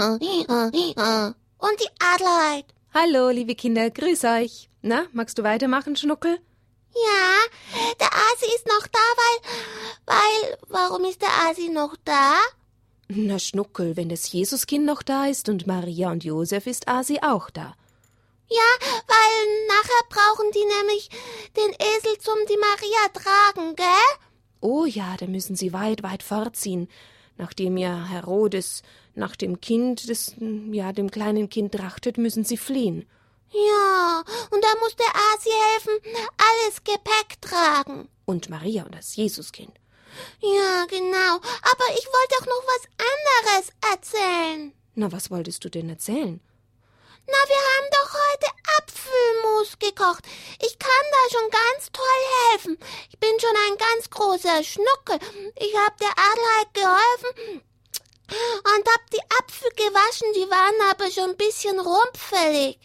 Und die Adelheid. Hallo, liebe Kinder, grüß euch. Na, magst du weitermachen, Schnuckel? Ja, der Asi ist noch da, weil, weil, warum ist der Asi noch da? Na, Schnuckel, wenn das Jesuskind noch da ist und Maria und Josef ist Asi auch da. Ja, weil nachher brauchen die nämlich den Esel zum die Maria tragen, gell? Oh ja, da müssen sie weit, weit fortziehen, nachdem ja Herodes nach dem Kind, des, ja, dem kleinen Kind trachtet, müssen sie fliehen. Ja, und da muss der Asi helfen, alles Gepäck tragen. Und Maria und das Jesuskind. Ja, genau. Aber ich wollte auch noch was anderes erzählen. Na, was wolltest du denn erzählen? Na, wir haben doch heute Apfelmus gekocht. Ich kann da schon ganz toll helfen. Ich bin schon ein ganz großer Schnuckel. Ich hab der Adelheid geholfen und hab die Apfel gewaschen. Die waren aber schon ein bisschen rumpfelig.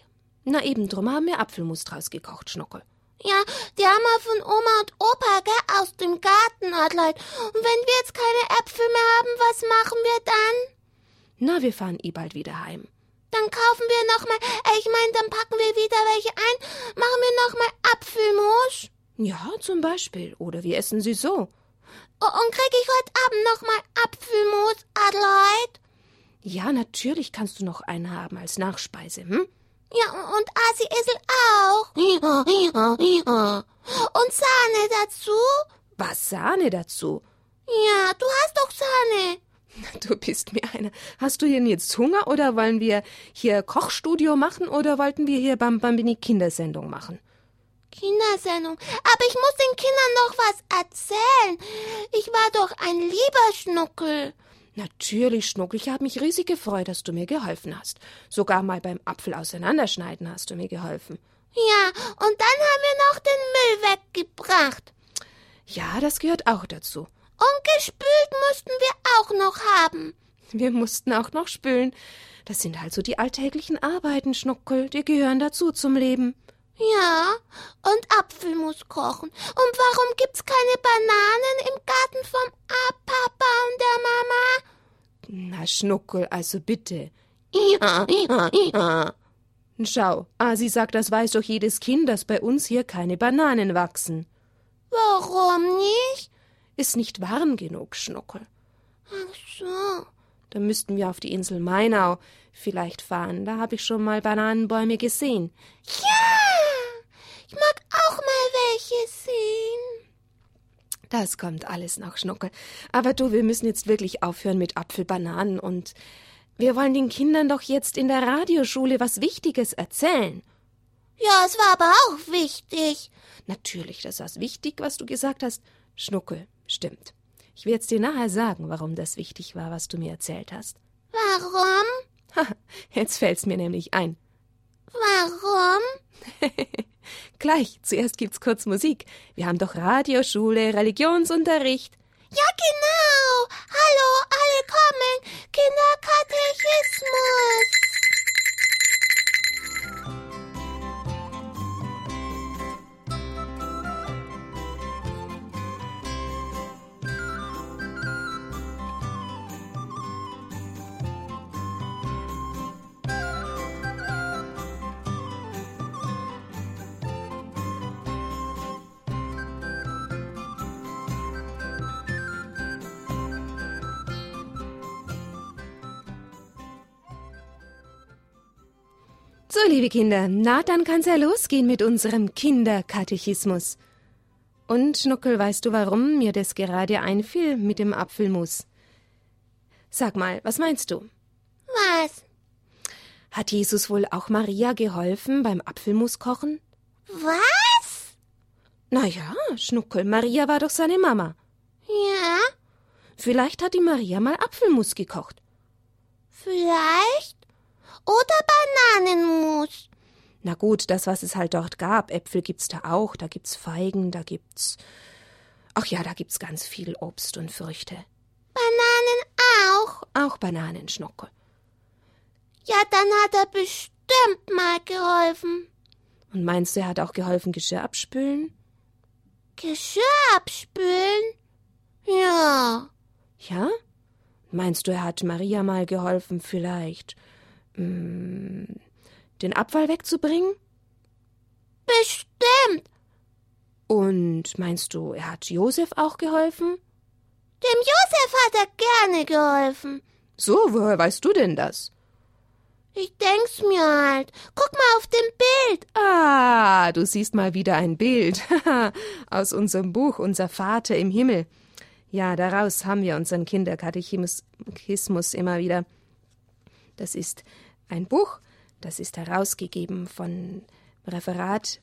Na, eben drum haben wir Apfelmus draus gekocht, Schnuckel. Ja, die haben wir von Oma und Opa, gell, aus dem Garten, Adelheid. Und wenn wir jetzt keine Äpfel mehr haben, was machen wir dann? Na, wir fahren eh bald wieder heim. Dann kaufen wir noch mal, äh, ich meine, dann packen wir wieder welche ein, machen wir noch mal Apfelmus. Ja, zum Beispiel. Oder wir essen sie so. Oh, und krieg ich heute Abend noch mal Apfelmus, Adelheid? Ja, natürlich kannst du noch einen haben als Nachspeise, hm? Ja, und Asi Esel auch. Und Sahne dazu? Was Sahne dazu? Ja, du hast doch Sahne. Du bist mir einer. Hast du denn jetzt Hunger oder wollen wir hier Kochstudio machen oder wollten wir hier Bam Bambini Kindersendung machen? Kindersendung. Aber ich muss den Kindern noch was erzählen. Ich war doch ein lieber Schnuckel. Natürlich, Schnuckel. Ich habe mich riesig gefreut, dass du mir geholfen hast. Sogar mal beim Apfel auseinanderschneiden hast du mir geholfen. Ja, und dann haben wir noch den Müll weggebracht. Ja, das gehört auch dazu. Und gespült mussten wir auch noch haben. Wir mussten auch noch spülen. Das sind halt so die alltäglichen Arbeiten, Schnuckel, die gehören dazu zum Leben. Ja, und Apfelmus kochen. Und warum gibt's keine Bananen im Garten vom A Papa und der Mama? Na, Schnuckel, also bitte. Ja, ja, ja. Schau, Asi sagt, das weiß doch jedes Kind, dass bei uns hier keine Bananen wachsen. Warum nicht? Ist nicht warm genug, Schnuckel. Ach so. Da müssten wir auf die Insel Mainau vielleicht fahren. Da habe ich schon mal Bananenbäume gesehen. Ja, ich mag auch mal welche sehen. Das kommt alles noch, Schnuckel. Aber du, wir müssen jetzt wirklich aufhören mit Apfelbananen und wir wollen den Kindern doch jetzt in der Radioschule was Wichtiges erzählen. Ja, es war aber auch wichtig. Natürlich, das war wichtig, was du gesagt hast. Schnuckel, stimmt. Ich werde es dir nachher sagen, warum das wichtig war, was du mir erzählt hast. Warum? Jetzt fällt's mir nämlich ein. Warum? Gleich, zuerst gibt's kurz Musik. Wir haben doch Radioschule, Religionsunterricht. Ja, genau. Hallo, alle kommen. Kinderkatechismus. So, liebe Kinder, na, dann kann's ja losgehen mit unserem Kinderkatechismus. Und, Schnuckel, weißt du, warum mir das gerade einfiel mit dem Apfelmus? Sag mal, was meinst du? Was? Hat Jesus wohl auch Maria geholfen beim Apfelmus kochen? Was? Na ja, Schnuckel, Maria war doch seine Mama. Ja, Vielleicht hat die Maria mal Apfelmus gekocht. vielleicht. Oder Bananenmus. Na gut, das, was es halt dort gab. Äpfel gibt's da auch, da gibt's Feigen, da gibt's. Ach ja, da gibt's ganz viel Obst und Früchte. Bananen auch. Auch Bananen, Schnuckel. Ja, dann hat er bestimmt mal geholfen. Und meinst du, er hat auch geholfen, Geschirr abspülen? Geschirr abspülen? Ja. Ja? Meinst du, er hat Maria mal geholfen, vielleicht den Abfall wegzubringen? Bestimmt. Und meinst du, er hat Josef auch geholfen? Dem Josef hat er gerne geholfen. So, woher weißt du denn das? Ich denk's mir halt. Guck mal auf dem Bild. Ah, du siehst mal wieder ein Bild aus unserem Buch Unser Vater im Himmel. Ja, daraus haben wir unseren Kinderkatechismus immer wieder. Das ist ein Buch, das ist herausgegeben von Referat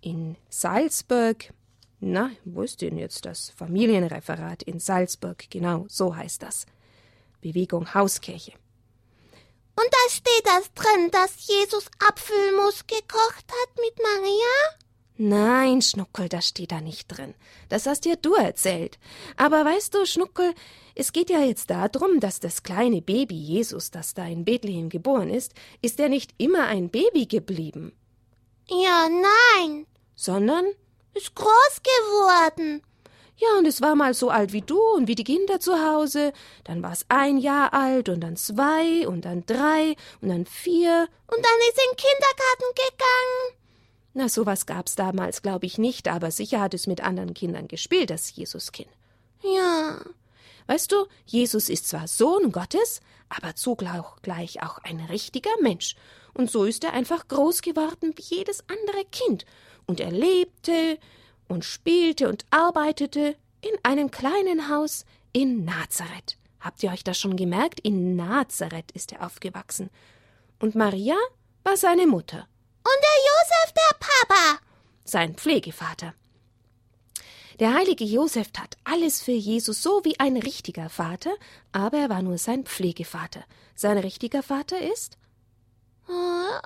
in Salzburg. Na, wo ist denn jetzt das Familienreferat in Salzburg? Genau, so heißt das. Bewegung Hauskirche. Und da steht das drin, dass Jesus Apfelmus gekocht hat mit Maria? Nein, Schnuckel, das steht da nicht drin. Das hast dir du erzählt. Aber weißt du, Schnuckel, es geht ja jetzt darum, dass das kleine Baby Jesus, das da in Bethlehem geboren ist, ist er nicht immer ein Baby geblieben. Ja, nein. Sondern? Ist groß geworden. Ja, und es war mal so alt wie du und wie die Kinder zu Hause. Dann war es ein Jahr alt und dann zwei und dann drei und dann vier. Und dann ist in den Kindergarten gegangen. Na, sowas gab's damals, glaube ich nicht, aber sicher hat es mit anderen Kindern gespielt, das Jesuskind. Ja. Weißt du, Jesus ist zwar Sohn Gottes, aber zugleich auch ein richtiger Mensch. Und so ist er einfach groß geworden wie jedes andere Kind. Und er lebte und spielte und arbeitete in einem kleinen Haus in Nazareth. Habt ihr euch das schon gemerkt? In Nazareth ist er aufgewachsen. Und Maria war seine Mutter. Und der Josef der Papa. Sein Pflegevater. Der heilige Josef tat alles für Jesus so wie ein richtiger Vater, aber er war nur sein Pflegevater. Sein richtiger Vater ist oh.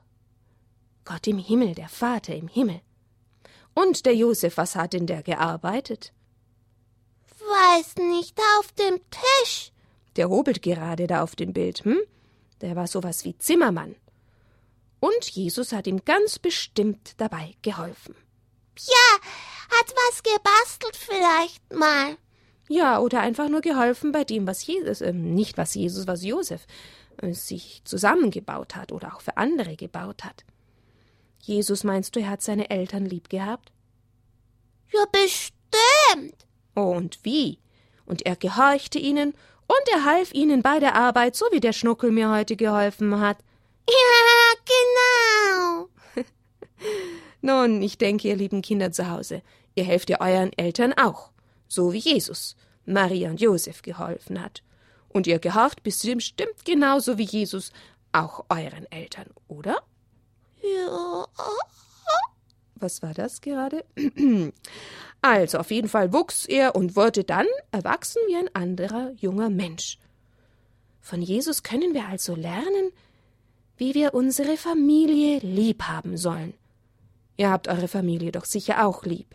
Gott im Himmel, der Vater im Himmel. Und der Josef, was hat denn der gearbeitet? Weiß nicht, auf dem Tisch. Der hobelt gerade da auf dem Bild, hm? Der war sowas wie Zimmermann. Und Jesus hat ihm ganz bestimmt dabei geholfen. Ja, hat was gebastelt vielleicht mal. Ja, oder einfach nur geholfen bei dem, was Jesus, äh, nicht was Jesus, was Josef äh, sich zusammengebaut hat oder auch für andere gebaut hat. Jesus, meinst du, er hat seine Eltern lieb gehabt? Ja, bestimmt. Oh, und wie? Und er gehorchte ihnen und er half ihnen bei der Arbeit, so wie der Schnuckel mir heute geholfen hat. Ja, genau. Nun, ich denke, ihr lieben Kinder zu Hause, ihr helft ihr euren Eltern auch, so wie Jesus Maria und Josef geholfen hat. Und ihr gehorcht bestimmt genauso wie Jesus auch euren Eltern, oder? Ja. Was war das gerade? Also, auf jeden Fall wuchs er und wurde dann erwachsen wie ein anderer junger Mensch. Von Jesus können wir also lernen, wie wir unsere Familie lieb haben sollen. Ihr habt eure Familie doch sicher auch lieb.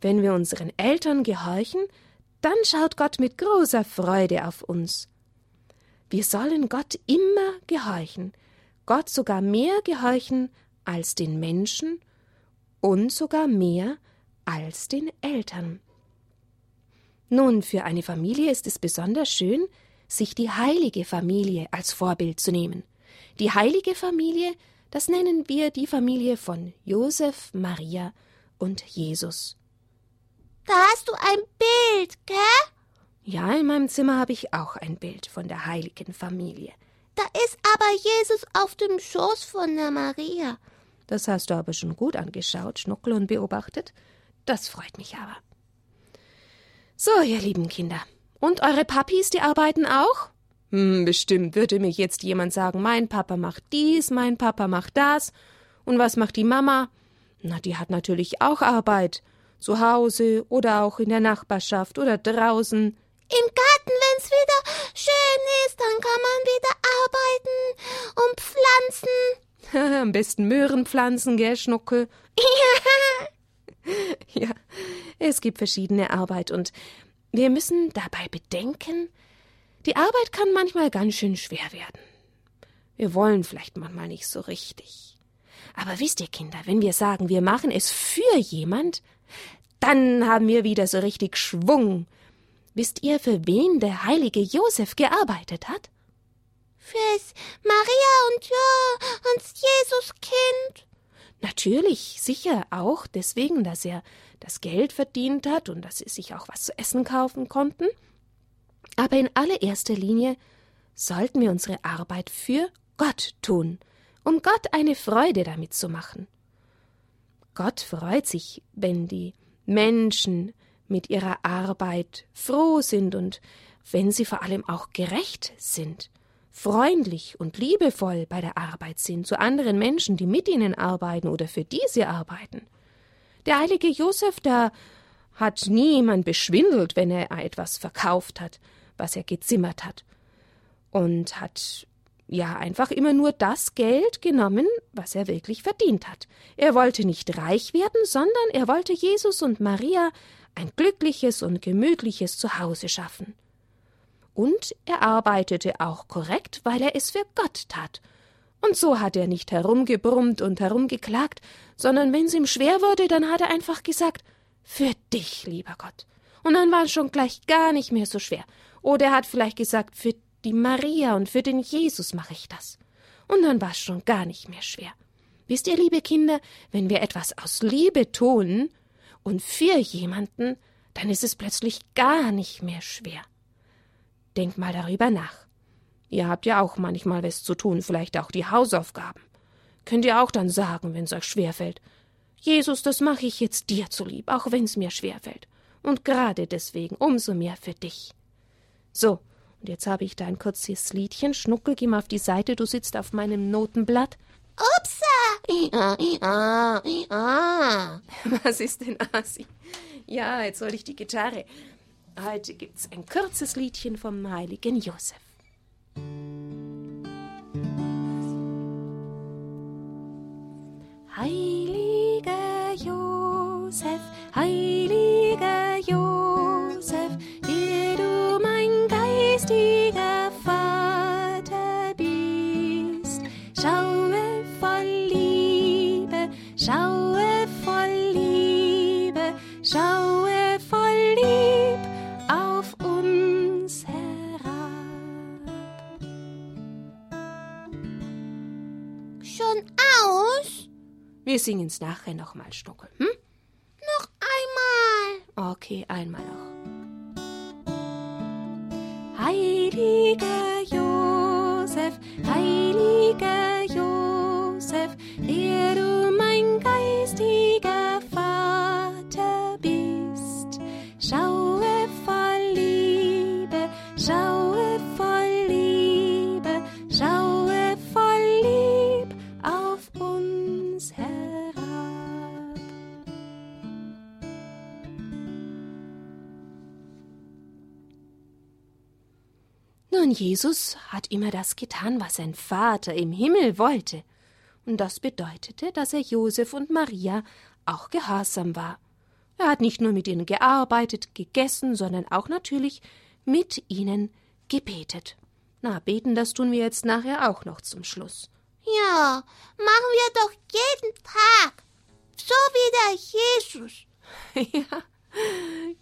Wenn wir unseren Eltern gehorchen, dann schaut Gott mit großer Freude auf uns. Wir sollen Gott immer gehorchen, Gott sogar mehr gehorchen als den Menschen und sogar mehr als den Eltern. Nun, für eine Familie ist es besonders schön, sich die heilige Familie als Vorbild zu nehmen. Die heilige Familie, das nennen wir die Familie von Josef, Maria und Jesus. Da hast du ein Bild, gell? Ja, in meinem Zimmer habe ich auch ein Bild von der heiligen Familie. Da ist aber Jesus auf dem Schoß von der Maria. Das hast du aber schon gut angeschaut, Schnuckel und beobachtet. Das freut mich aber. So, ihr lieben Kinder. Und eure Papis, die arbeiten auch? Hm, bestimmt würde mir jetzt jemand sagen, mein Papa macht dies, mein Papa macht das. Und was macht die Mama? Na, die hat natürlich auch Arbeit. Zu Hause oder auch in der Nachbarschaft oder draußen. Im Garten, wenn's wieder schön ist, dann kann man wieder arbeiten und pflanzen. Am besten Möhren pflanzen, gell, Schnuckel? Ja. ja, es gibt verschiedene Arbeit und wir müssen dabei bedenken, die Arbeit kann manchmal ganz schön schwer werden. Wir wollen vielleicht manchmal nicht so richtig. Aber wisst ihr, Kinder, wenn wir sagen, wir machen es für jemand, dann haben wir wieder so richtig Schwung. Wisst ihr, für wen der heilige Josef gearbeitet hat? Fürs Maria und ja, ans Jesuskind. Natürlich, sicher auch deswegen, dass er das Geld verdient hat und dass sie sich auch was zu essen kaufen konnten. Aber in allererster Linie sollten wir unsere Arbeit für Gott tun, um Gott eine Freude damit zu machen. Gott freut sich, wenn die Menschen mit ihrer Arbeit froh sind und wenn sie vor allem auch gerecht sind, freundlich und liebevoll bei der Arbeit sind zu anderen Menschen, die mit ihnen arbeiten oder für die sie arbeiten. Der heilige Josef, da hat niemand beschwindelt, wenn er etwas verkauft hat, was er gezimmert hat, und hat ja einfach immer nur das Geld genommen, was er wirklich verdient hat. Er wollte nicht reich werden, sondern er wollte Jesus und Maria ein glückliches und gemütliches Zuhause schaffen. Und er arbeitete auch korrekt, weil er es für Gott tat. Und so hat er nicht herumgebrummt und herumgeklagt, sondern wenn es ihm schwer wurde, dann hat er einfach gesagt, für dich, lieber Gott. Und dann war es schon gleich gar nicht mehr so schwer. Oder er hat vielleicht gesagt, für die Maria und für den Jesus mache ich das. Und dann war es schon gar nicht mehr schwer. Wisst ihr, liebe Kinder, wenn wir etwas aus Liebe tun und für jemanden, dann ist es plötzlich gar nicht mehr schwer. Denkt mal darüber nach. Ihr habt ja auch manchmal was zu tun, vielleicht auch die Hausaufgaben. Könnt ihr auch dann sagen, wenn es euch schwerfällt, Jesus, das mache ich jetzt dir zulieb, auch wenn es mir schwerfällt. Und gerade deswegen umso mehr für dich. So, und jetzt habe ich da ein kurzes Liedchen. Schnuckel, geh mal auf die Seite, du sitzt auf meinem Notenblatt. Upsa! Was ist denn Asi? Ja, jetzt soll ich die Gitarre. Heute gibt's ein kurzes Liedchen vom heiligen Josef. Singen's nachher nochmal, Stuckel, hm? Noch einmal. Okay, einmal noch. Heiliger Josef, heiliger Josef, der Jesus hat immer das getan, was sein Vater im Himmel wollte. Und das bedeutete, dass er Josef und Maria auch gehorsam war. Er hat nicht nur mit ihnen gearbeitet, gegessen, sondern auch natürlich mit ihnen gebetet. Na, beten, das tun wir jetzt nachher auch noch zum Schluss. Ja, machen wir doch jeden Tag. So wie der Jesus. ja,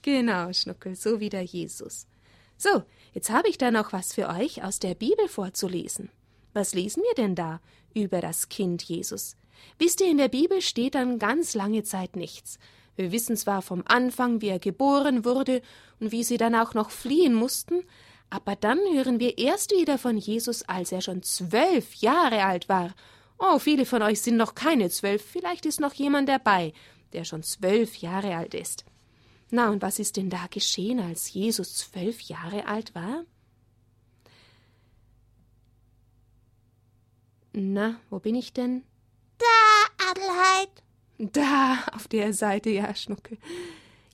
genau, Schnuckel, so wie der Jesus. So, jetzt habe ich da noch was für euch aus der Bibel vorzulesen. Was lesen wir denn da über das Kind Jesus? Wisst ihr, in der Bibel steht dann ganz lange Zeit nichts. Wir wissen zwar vom Anfang, wie er geboren wurde und wie sie dann auch noch fliehen mussten, aber dann hören wir erst wieder von Jesus, als er schon zwölf Jahre alt war. Oh, viele von euch sind noch keine zwölf, vielleicht ist noch jemand dabei, der schon zwölf Jahre alt ist. Na, und was ist denn da geschehen, als Jesus zwölf Jahre alt war? Na, wo bin ich denn? Da, Adelheid. Da, auf der Seite, ja, Schnuckel.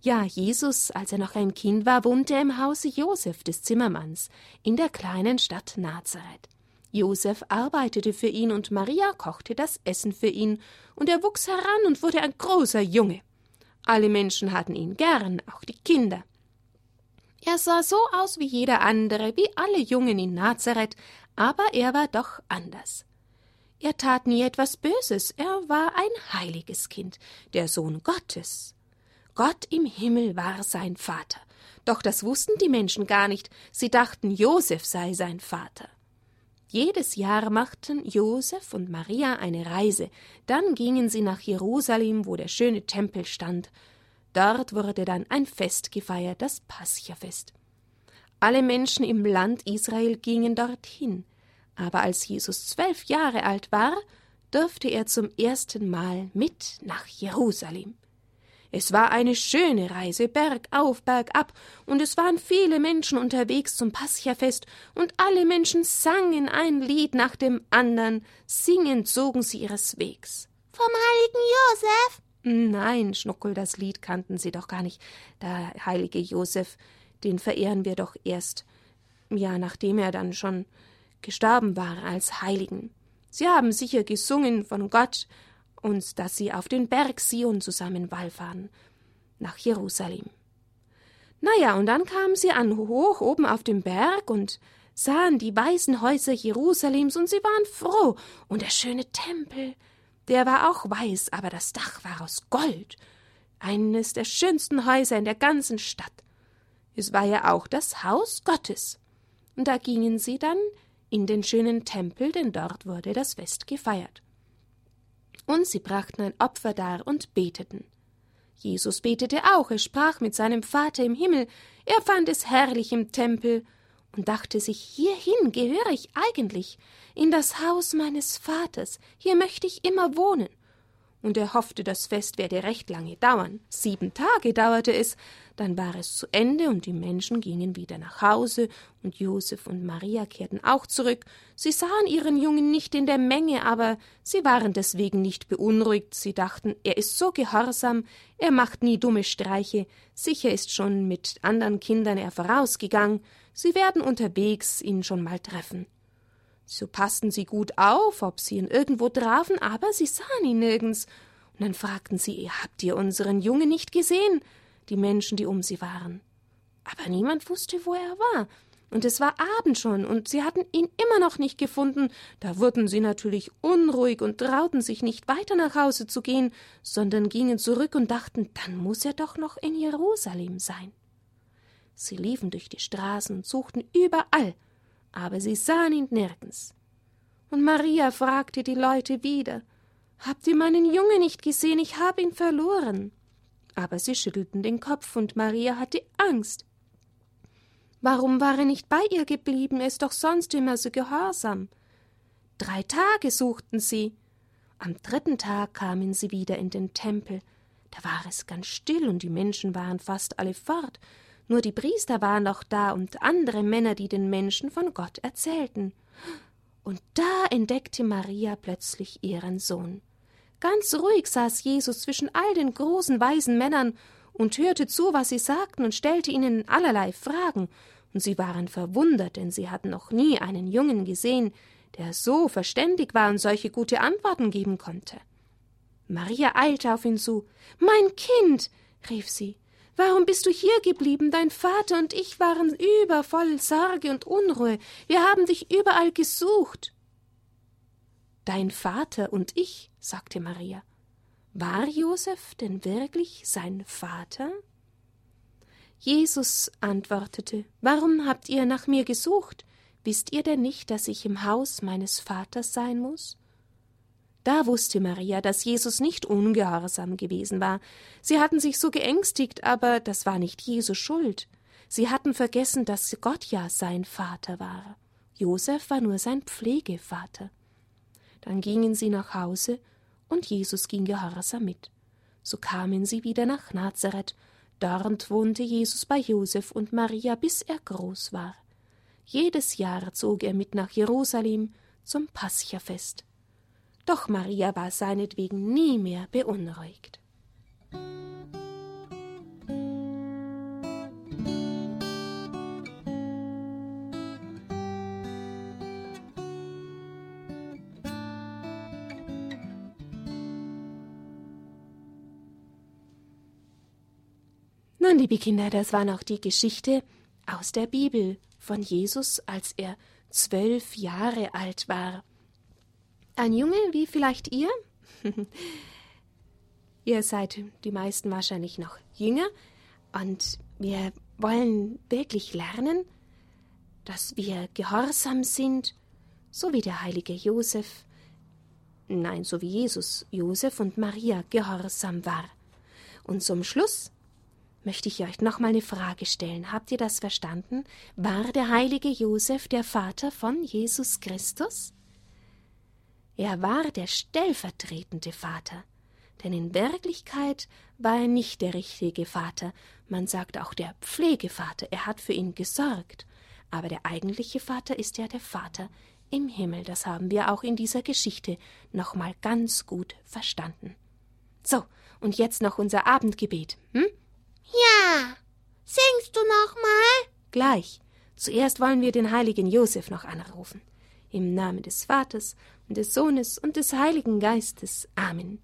Ja, Jesus, als er noch ein Kind war, wohnte er im Hause Josef des Zimmermanns in der kleinen Stadt Nazareth. Josef arbeitete für ihn und Maria kochte das Essen für ihn, und er wuchs heran und wurde ein großer Junge. Alle Menschen hatten ihn gern, auch die Kinder. Er sah so aus wie jeder andere, wie alle Jungen in Nazareth, aber er war doch anders. Er tat nie etwas Böses, er war ein heiliges Kind, der Sohn Gottes. Gott im Himmel war sein Vater, Doch das wussten die Menschen gar nicht, sie dachten, Josef sei sein Vater. Jedes Jahr machten Josef und Maria eine Reise, dann gingen sie nach Jerusalem, wo der schöne Tempel stand. Dort wurde dann ein Fest gefeiert, das Paschafest. Alle Menschen im Land Israel gingen dorthin, aber als Jesus zwölf Jahre alt war, durfte er zum ersten Mal mit nach Jerusalem. Es war eine schöne Reise, bergauf, bergab, und es waren viele Menschen unterwegs zum Paschafest, und alle Menschen sangen ein Lied nach dem andern, singend zogen sie ihres Wegs. Vom heiligen Josef? Nein, Schnuckel, das Lied kannten sie doch gar nicht. Der heilige Josef, den verehren wir doch erst, ja, nachdem er dann schon gestorben war als Heiligen. Sie haben sicher gesungen von Gott, und dass sie auf den Berg Sion zusammen wallfahren, nach Jerusalem. Naja, und dann kamen sie an, hoch oben auf dem Berg und sahen die weißen Häuser Jerusalems und sie waren froh. Und der schöne Tempel, der war auch weiß, aber das Dach war aus Gold. Eines der schönsten Häuser in der ganzen Stadt. Es war ja auch das Haus Gottes. Und da gingen sie dann in den schönen Tempel, denn dort wurde das Fest gefeiert und sie brachten ein Opfer dar und beteten. Jesus betete auch, er sprach mit seinem Vater im Himmel, er fand es herrlich im Tempel und dachte sich, hierhin gehöre ich eigentlich, in das Haus meines Vaters, hier möchte ich immer wohnen und er hoffte, das Fest werde recht lange dauern. Sieben Tage dauerte es, dann war es zu Ende und die Menschen gingen wieder nach Hause und Josef und Maria kehrten auch zurück. Sie sahen ihren Jungen nicht in der Menge, aber sie waren deswegen nicht beunruhigt. Sie dachten, er ist so gehorsam, er macht nie dumme Streiche, sicher ist schon mit anderen Kindern er vorausgegangen, sie werden unterwegs ihn schon mal treffen. So passten sie gut auf, ob sie ihn irgendwo trafen, aber sie sahen ihn nirgends. Und dann fragten sie, habt ihr unseren Jungen nicht gesehen? Die Menschen, die um sie waren. Aber niemand wusste, wo er war. Und es war Abend schon, und sie hatten ihn immer noch nicht gefunden. Da wurden sie natürlich unruhig und trauten sich nicht weiter nach Hause zu gehen, sondern gingen zurück und dachten, dann muss er doch noch in Jerusalem sein. Sie liefen durch die Straßen und suchten überall, aber sie sahen ihn nirgends. Und Maria fragte die Leute wieder Habt ihr meinen Jungen nicht gesehen? Ich habe ihn verloren. Aber sie schüttelten den Kopf, und Maria hatte Angst. Warum war er nicht bei ihr geblieben? Er ist doch sonst immer so gehorsam. Drei Tage suchten sie. Am dritten Tag kamen sie wieder in den Tempel. Da war es ganz still und die Menschen waren fast alle fort. Nur die Priester waren noch da und andere Männer, die den Menschen von Gott erzählten. Und da entdeckte Maria plötzlich ihren Sohn. Ganz ruhig saß Jesus zwischen all den großen weisen Männern und hörte zu, was sie sagten, und stellte ihnen allerlei Fragen, und sie waren verwundert, denn sie hatten noch nie einen Jungen gesehen, der so verständig war und solche gute Antworten geben konnte. Maria eilte auf ihn zu. Mein Kind, rief sie, Warum bist du hier geblieben? Dein Vater und ich waren übervoll Sorge und Unruhe. Wir haben dich überall gesucht. Dein Vater und ich, sagte Maria. War Josef denn wirklich sein Vater? Jesus antwortete, Warum habt ihr nach mir gesucht? Wisst ihr denn nicht, dass ich im Haus meines Vaters sein muss? Da wusste Maria, dass Jesus nicht ungehorsam gewesen war. Sie hatten sich so geängstigt, aber das war nicht Jesu Schuld. Sie hatten vergessen, dass Gott ja sein Vater war. Josef war nur sein Pflegevater. Dann gingen sie nach Hause, und Jesus ging gehorsam mit. So kamen sie wieder nach Nazareth. Dort wohnte Jesus bei Josef und Maria, bis er groß war. Jedes Jahr zog er mit nach Jerusalem zum Paschafest. Doch Maria war seinetwegen nie mehr beunruhigt. Nun, liebe Kinder, das war noch die Geschichte aus der Bibel von Jesus, als er zwölf Jahre alt war. Ein Junge wie vielleicht ihr? ihr seid die meisten wahrscheinlich noch jünger und wir wollen wirklich lernen, dass wir gehorsam sind, so wie der heilige Josef, nein, so wie Jesus, Josef und Maria gehorsam war. Und zum Schluss möchte ich euch noch mal eine Frage stellen. Habt ihr das verstanden? War der heilige Josef der Vater von Jesus Christus? Er war der stellvertretende Vater, denn in Wirklichkeit war er nicht der richtige Vater, man sagt auch der Pflegevater, er hat für ihn gesorgt, aber der eigentliche Vater ist ja der Vater im Himmel, das haben wir auch in dieser Geschichte noch mal ganz gut verstanden. So, und jetzt noch unser Abendgebet, hm? Ja. Singst du noch mal? Gleich. Zuerst wollen wir den heiligen Josef noch anrufen. Im Namen des Vaters und des Sohnes und des Heiligen Geistes. Amen.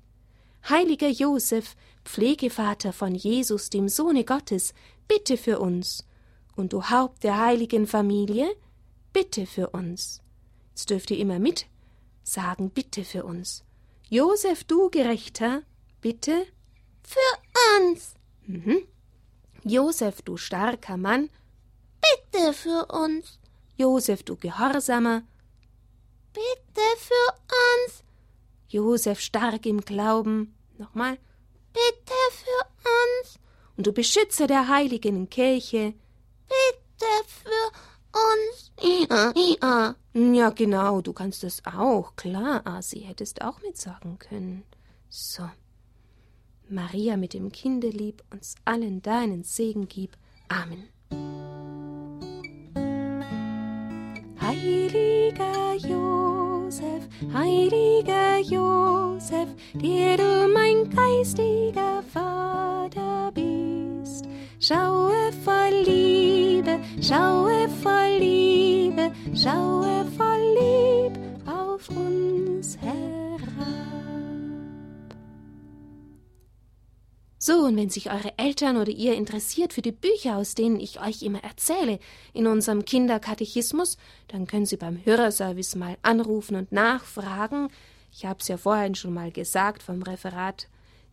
Heiliger Josef, Pflegevater von Jesus, dem Sohne Gottes, bitte für uns. Und du Haupt der heiligen Familie, bitte für uns. Jetzt dürft ihr immer mit sagen, bitte für uns. Josef, du Gerechter, bitte für uns. Mhm. Josef, du starker Mann, bitte für uns. Josef, du Gehorsamer, bitte für uns. Josef, stark im Glauben, nochmal, bitte für uns. Und du Beschützer der heiligen Kirche, bitte für uns. Ja, ja. ja, genau, du kannst es auch, klar, Asi, hättest auch mitsagen können. So. Maria mit dem Kinde lieb, uns allen deinen Segen gib. Amen. Heiliger Josef, heiliger Josef, der du mein geistiger Vater bist, schaue voll Liebe, schaue voll Liebe, schaue voll Lieb auf uns herab. So, und wenn sich eure Eltern oder ihr interessiert für die Bücher, aus denen ich euch immer erzähle, in unserem Kinderkatechismus, dann können Sie beim Hörerservice mal anrufen und nachfragen. Ich habe es ja vorhin schon mal gesagt, vom Referat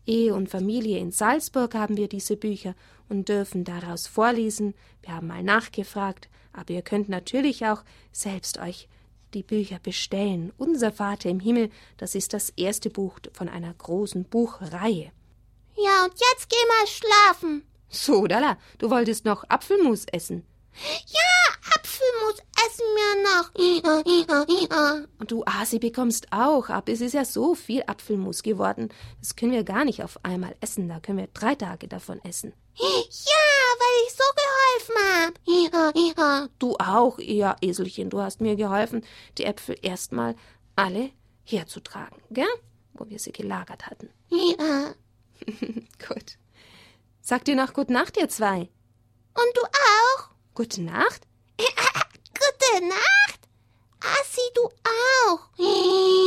Ehe und Familie in Salzburg haben wir diese Bücher und dürfen daraus vorlesen. Wir haben mal nachgefragt, aber ihr könnt natürlich auch selbst euch die Bücher bestellen. Unser Vater im Himmel, das ist das erste Buch von einer großen Buchreihe. Ja, und jetzt geh mal schlafen. So, Dalla, du wolltest noch Apfelmus essen. Ja, Apfelmus essen wir noch. Und du, Asi, bekommst auch ab. Es ist ja so viel Apfelmus geworden. Das können wir gar nicht auf einmal essen. Da können wir drei Tage davon essen. Ja, weil ich so geholfen hab. Du auch, ja, Eselchen. Du hast mir geholfen, die Äpfel erstmal alle herzutragen, gell? Wo wir sie gelagert hatten. Ja. Gut. Sagt ihr noch Gute Nacht, ihr zwei? Und du auch? Gute Nacht? Gute Nacht? Assi, du auch.